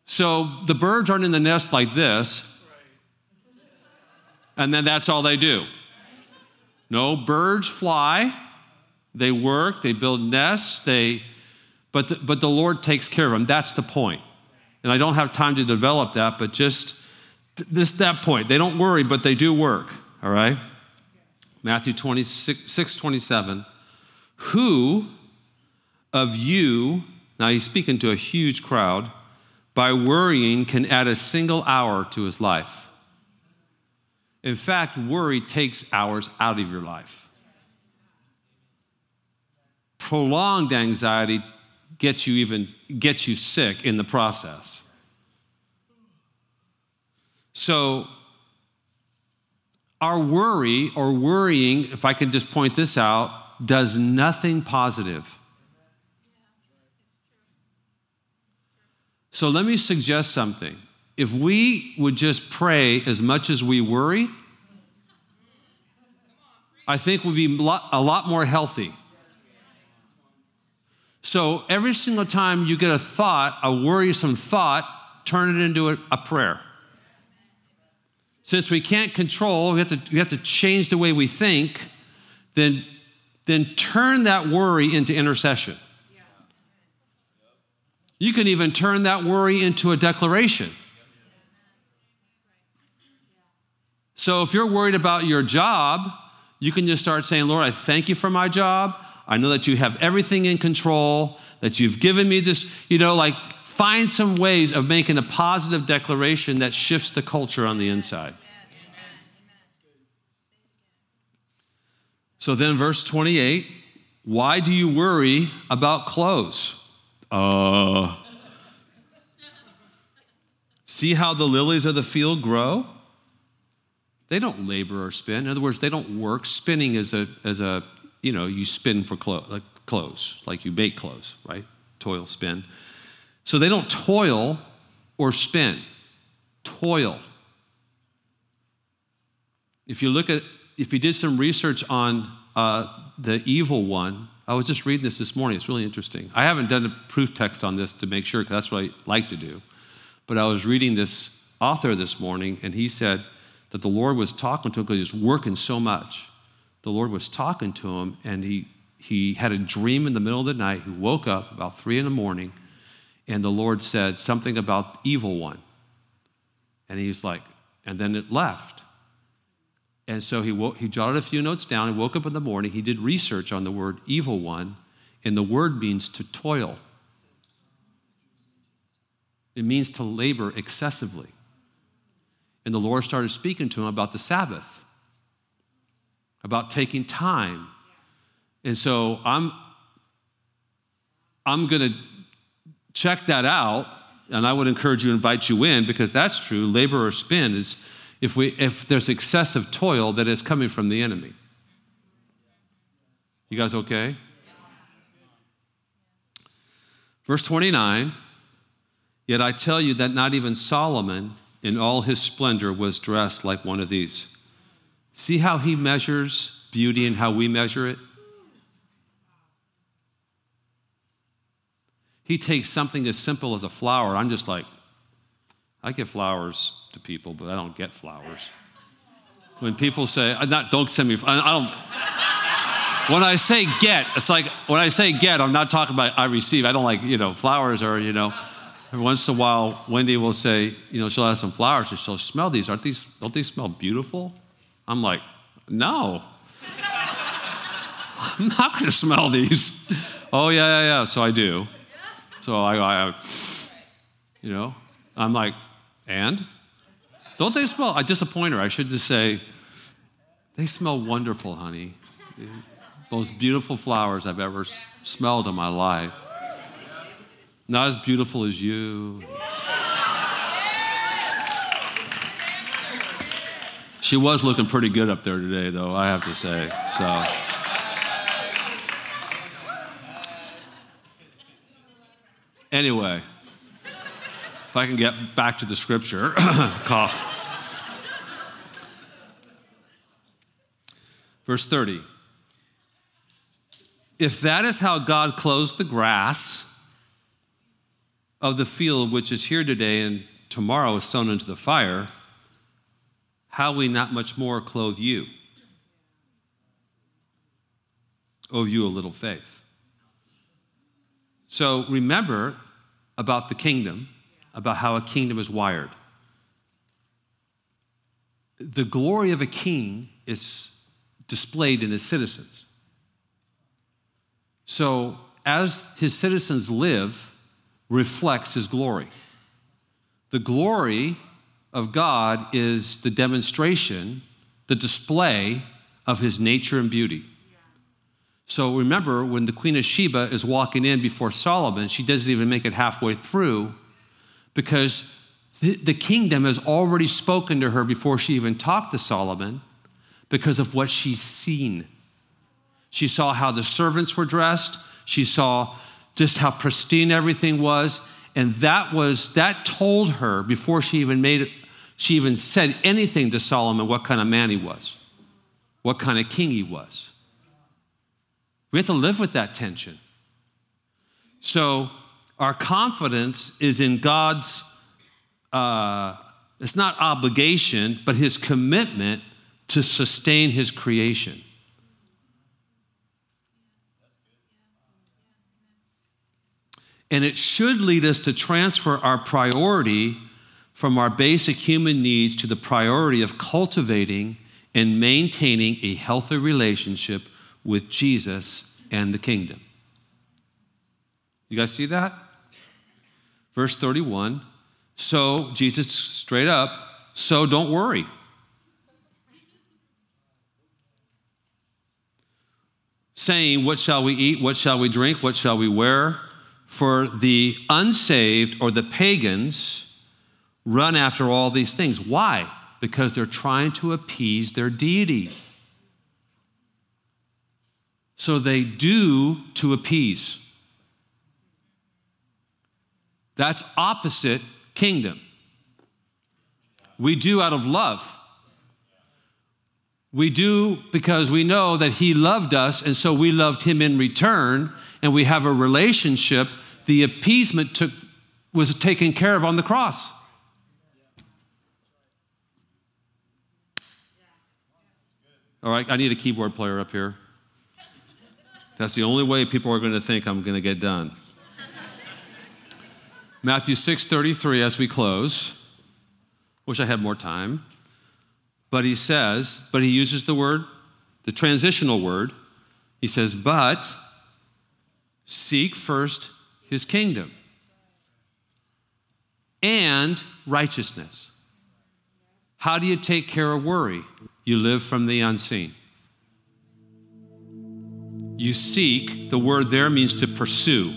So the birds aren't in the nest like this, and then that's all they do. No, birds fly, they work, they build nests, they, but, the, but the Lord takes care of them. That's the point. And I don't have time to develop that, but just this that point. They don't worry, but they do work, all right? Matthew 26, 27. Who of you, now he's speaking to a huge crowd, by worrying can add a single hour to his life? In fact, worry takes hours out of your life. prolonged anxiety gets you even gets you sick in the process. So our worry or worrying, if I can just point this out, does nothing positive. So let me suggest something. If we would just pray as much as we worry, I think we'd be a lot more healthy. So every single time you get a thought, a worrisome thought, turn it into a, prayer. Since we can't control, we have, to, we have to change the way we think, then, then turn that worry into intercession. You can even turn that worry into a declaration. So if you're worried about your job, you can just start saying, Lord, I thank you for my job. I know that you have everything in control, that you've given me this, you know, like find some ways of making a positive declaration that shifts the culture on the inside. So then, verse 28 why do you worry about clothes? Uh, see how the lilies of the field grow? They don't labor or spin. In other words, they don't work. Spinning is a, is a you know, you spin for clo- like clothes, like you bake clothes, right? Toil, spin. So they don't toil or spin, toil. If you look at, if you did some research on uh, the evil one, I was just reading this this morning. It's really interesting. I haven't done a proof text on this to make sure, because that's what I like to do. But I was reading this author this morning, and he said that the Lord was talking to him because he was working so much the Lord was talking to him, and he, he had a dream in the middle of the night. He woke up about three in the morning, and the Lord said something about evil one. And he's like, and then it left. And so he, woke, he jotted a few notes down. He woke up in the morning. He did research on the word evil one, and the word means to toil. It means to labor excessively. And the Lord started speaking to him about the Sabbath about taking time. And so I'm, I'm going to check that out, and I would encourage you to invite you in because that's true. Labor or spin is if, we, if there's excessive toil that is coming from the enemy. You guys okay? Verse 29 Yet I tell you that not even Solomon in all his splendor was dressed like one of these. See how he measures beauty and how we measure it? He takes something as simple as a flower. I'm just like, I give flowers to people, but I don't get flowers. When people say, uh, not, don't send me, I don't, when I say get, it's like, when I say get, I'm not talking about I receive. I don't like, you know, flowers or, you know, every once in a while, Wendy will say, you know, she'll have some flowers and she'll smell these. Aren't these, don't they smell beautiful? I'm like, no. I'm not going to smell these. oh, yeah, yeah, yeah. So I do. So I, I, you know, I'm like, and? Don't they smell? I disappoint her. I should just say, they smell wonderful, honey. Most beautiful flowers I've ever smelled in my life. Not as beautiful as you. She was looking pretty good up there today, though, I have to say. So. Anyway, if I can get back to the scripture, cough. Verse 30. If that is how God clothes the grass of the field, which is here today and tomorrow is thrown into the fire, how we not much more clothe you? Oh, you a little faith. So remember about the kingdom, about how a kingdom is wired. The glory of a king is displayed in his citizens. So as his citizens live, reflects his glory. The glory of God is the demonstration, the display of his nature and beauty. So remember, when the Queen of Sheba is walking in before Solomon, she doesn't even make it halfway through because the, kingdom has already spoken to her before she even talked to Solomon because of what she's seen. She saw how the servants were dressed, she saw just how pristine everything was, and that was that told her before she even made it, she even said anything to Solomon what kind of man he was, what kind of king he was. We have to live with that tension. So our confidence is in God's, uh, it's not obligation, but his commitment to sustain his creation. And it should lead us to transfer our priority from our basic human needs to the priority of cultivating and maintaining a healthy relationship with Jesus and the kingdom. You guys see that? Verse 31. So, Jesus straight up, so don't worry. Saying, What shall we eat? What shall we drink? What shall we wear? For the unsaved or the pagans run after all these things. Why? Because they're trying to appease their deity. So they do to appease. That's opposite kingdom. We do out of love. We do because we know that He loved us, and so we loved Him in return, and we have a relationship. The appeasement took, was taken care of on the cross. All right, I need a keyboard player up here. That's the only way people are going to think I'm going to get done. Matthew 6:33 as we close. Wish I had more time. But he says, but he uses the word, the transitional word. He says, "But seek first his kingdom and righteousness." How do you take care of worry? You live from the unseen. You seek, the word there means to pursue,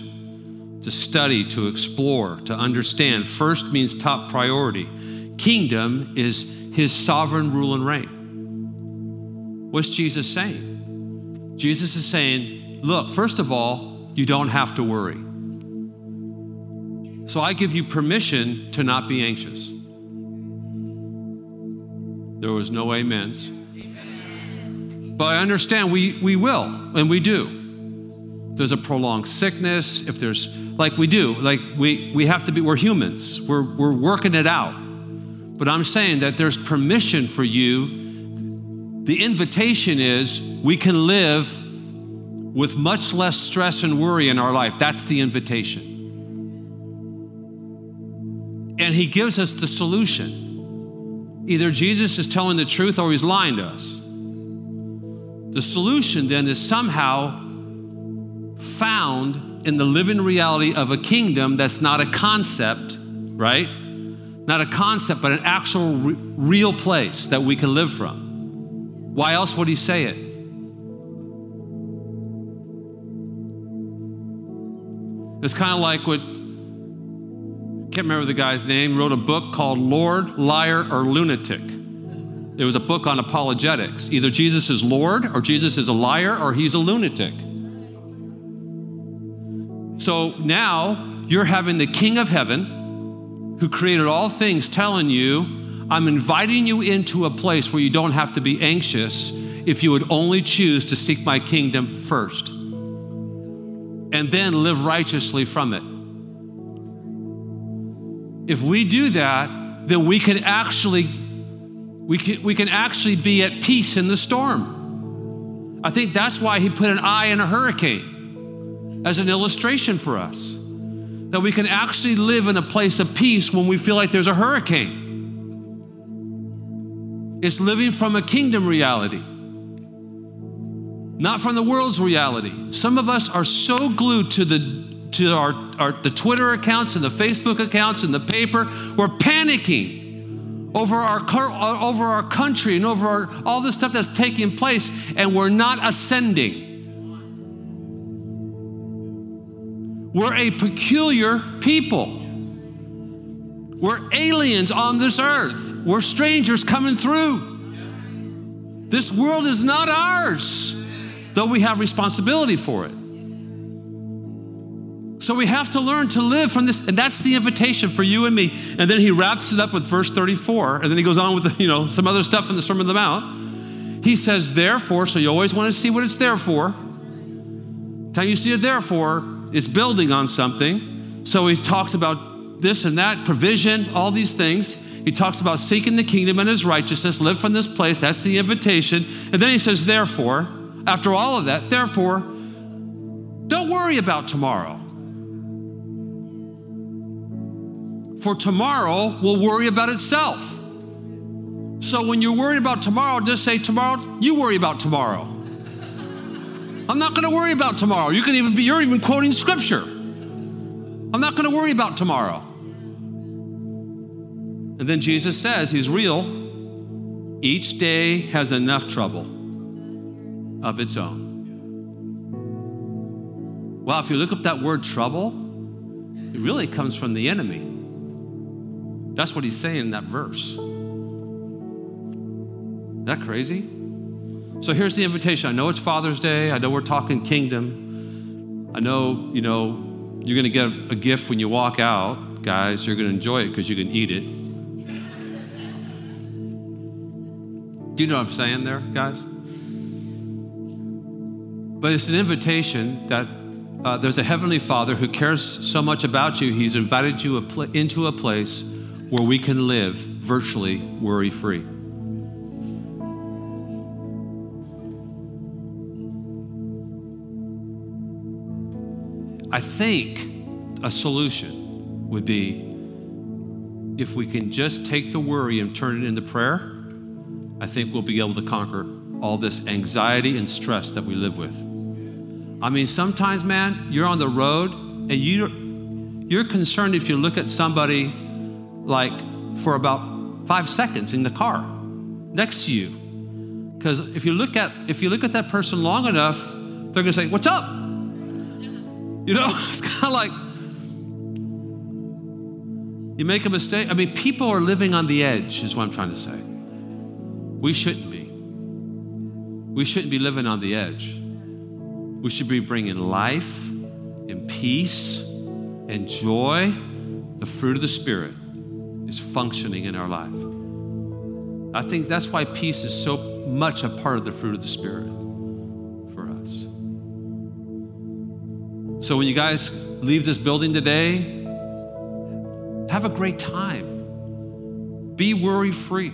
to study, to explore, to understand. First means top priority. Kingdom is his sovereign rule and reign. What's Jesus saying? Jesus is saying, look, first of all, you don't have to worry. So I give you permission to not be anxious. There was no amens. But I understand we, we will, and we do. If there's a prolonged sickness, if there's, like we do, like we, we have to be, we're humans, we're, we're working it out. But I'm saying that there's permission for you. The invitation is we can live with much less stress and worry in our life. That's the invitation. And he gives us the solution. Either Jesus is telling the truth or he's lying to us. The solution then is somehow found in the living reality of a kingdom that's not a concept, right? Not a concept, but an actual re- real place that we can live from. Why else would he say it? It's kind of like what, can't remember the guy's name, wrote a book called Lord, Liar, or Lunatic. It was a book on apologetics. Either Jesus is Lord, or Jesus is a liar, or he's a lunatic. So now you're having the King of Heaven, who created all things, telling you, I'm inviting you into a place where you don't have to be anxious if you would only choose to seek my kingdom first and then live righteously from it. If we do that, then we can actually we can, we can actually be at peace in the storm. I think that's why he put an eye in a hurricane as an illustration for us. That we can actually live in a place of peace when we feel like there's a hurricane. It's living from a kingdom reality, not from the world's reality. Some of us are so glued to the to our, our the Twitter accounts and the Facebook accounts and the paper, we're panicking over our, uh, over our country and over our, all the stuff that's taking place, and we're not ascending. We're a peculiar people. We're aliens on this earth. We're strangers coming through. This world is not ours, though we have responsibility for it. So we have to learn to live from this, and that's the invitation for you and me. And then he wraps it up with verse 34, and then he goes on with the, you know some other stuff in the Sermon on the Mount. He says, therefore, so you always want to see what it's there for. Time you see it therefore, it's building on something. So he talks about this and that, provision, all these things. He talks about seeking the kingdom and his righteousness, live from this place. That's the invitation. And then he says, therefore, after all of that, therefore, don't worry about tomorrow. For tomorrow will worry about itself. So when you're worried about tomorrow, just say, tomorrow, you worry about tomorrow. I'm not going to worry about tomorrow. You can even be, you're even quoting scripture. I'm not going to worry about tomorrow. And then Jesus says, He's real. Each day has enough trouble of its own. Well, if you look up that word trouble, it really comes from the enemy. That's what he's saying in that verse. Isn't that crazy? So here's the invitation. I know it's Father's Day. I know we're talking kingdom. I know, you know, you're going to get a gift when you walk out. Guys, you're going to enjoy it because you can eat it. Do you know what I'm saying there, guys? But it's an invitation that uh, there's a heavenly Father who cares so much about you, he's invited you a pl- into a place where we can live virtually worry free. I think a solution would be if we can just take the worry and turn it into prayer, I think we'll be able to conquer all this anxiety and stress that we live with. I mean, sometimes, man, you're on the road and you, you're concerned if you look at somebody like for about five seconds in the car next to you. Because if you look at if you look at that person long enough, they're gonna say, What's up? You know, it's kind of like you make a mistake. I mean, people are living on the edge, is what I'm trying to say. We shouldn't be. We shouldn't be living on the edge. We should be bringing life and peace and joy, the fruit of the Spirit is functioning in our life. I think that's why peace is so much a part of the fruit of the Spirit for us. So when you guys leave this building today, have a great time. Be worry free.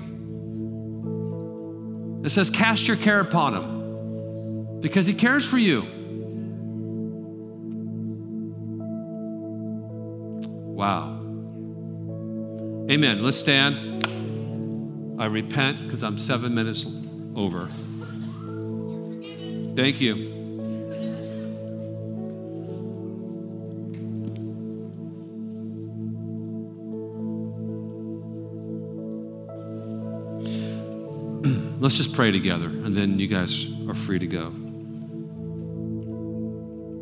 It says, cast your care upon him because he cares for you. Wow. Amen. Let's stand. I repent because I'm seven minutes over. Thank you. Let's just pray together, and then you guys are free to go.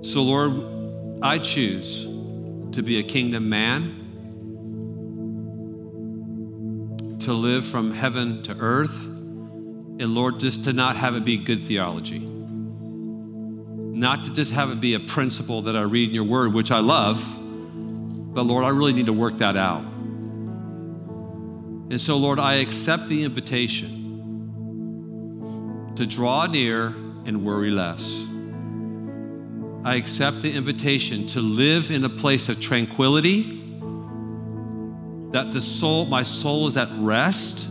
So, Lord, I choose to be a kingdom man to live from heaven to earth, and Lord, just to not have it be good theology. Not to just have it be a principle that I read in your word, which I love, but Lord, I really need to work that out. And so, Lord, I accept the invitation to draw near and worry less. I accept the invitation to live in a place of tranquility that the soul, my soul is at rest,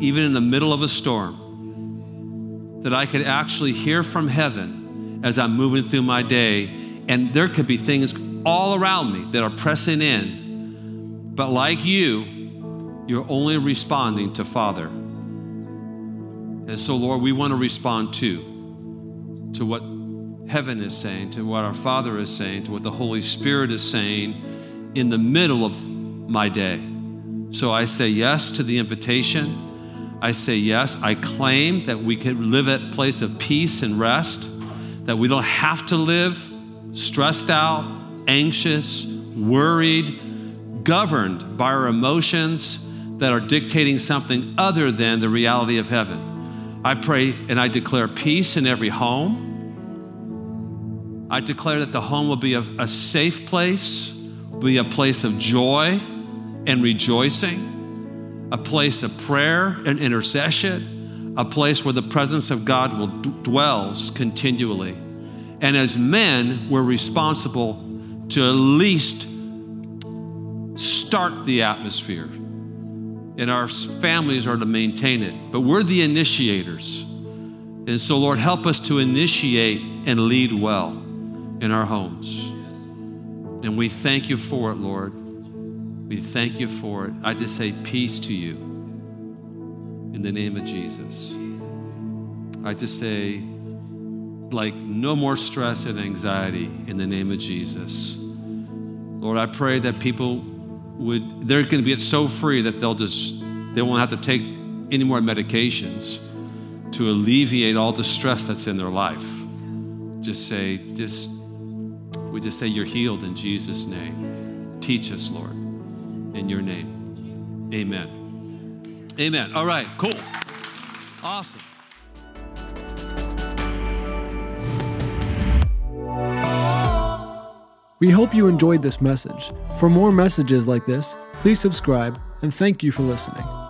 even in the middle of a storm. That I could actually hear from heaven as I'm moving through my day, and there could be things all around me that are pressing in. But like you, you're only responding to Father. And so, Lord, we want to respond to, to what heaven is saying, to what our Father is saying, to what the Holy Spirit is saying in the middle of my day. So I say yes to the invitation. I say yes. I claim that we can live at a place of peace and rest, that we don't have to live stressed out, anxious, worried, governed by our emotions that are dictating something other than the reality of heaven. I pray and I declare peace in every home. I declare that the home will be a, a safe place, be a place of joy and rejoicing, a place of prayer and intercession, a place where the presence of God will d- dwells continually. And as men, we're responsible to at least start the atmosphere. And our families are to maintain it. But we're the initiators. And so, Lord, help us to initiate and lead well in our homes. And we thank you for it, Lord. We thank you for it. I just say peace to you in the name of Jesus. I just say like no more stress and anxiety in the name of Jesus. Lord, I pray that people would, they're going to get so free that they'll just, they won't have to take any more medications to alleviate all the stress that's in their life. Just say, just, we just say you're healed in Jesus' name. Teach us, Lord, in your name. Amen. Amen. All right, cool. Awesome. We hope you enjoyed this message. For more messages like this, please subscribe and thank you for listening.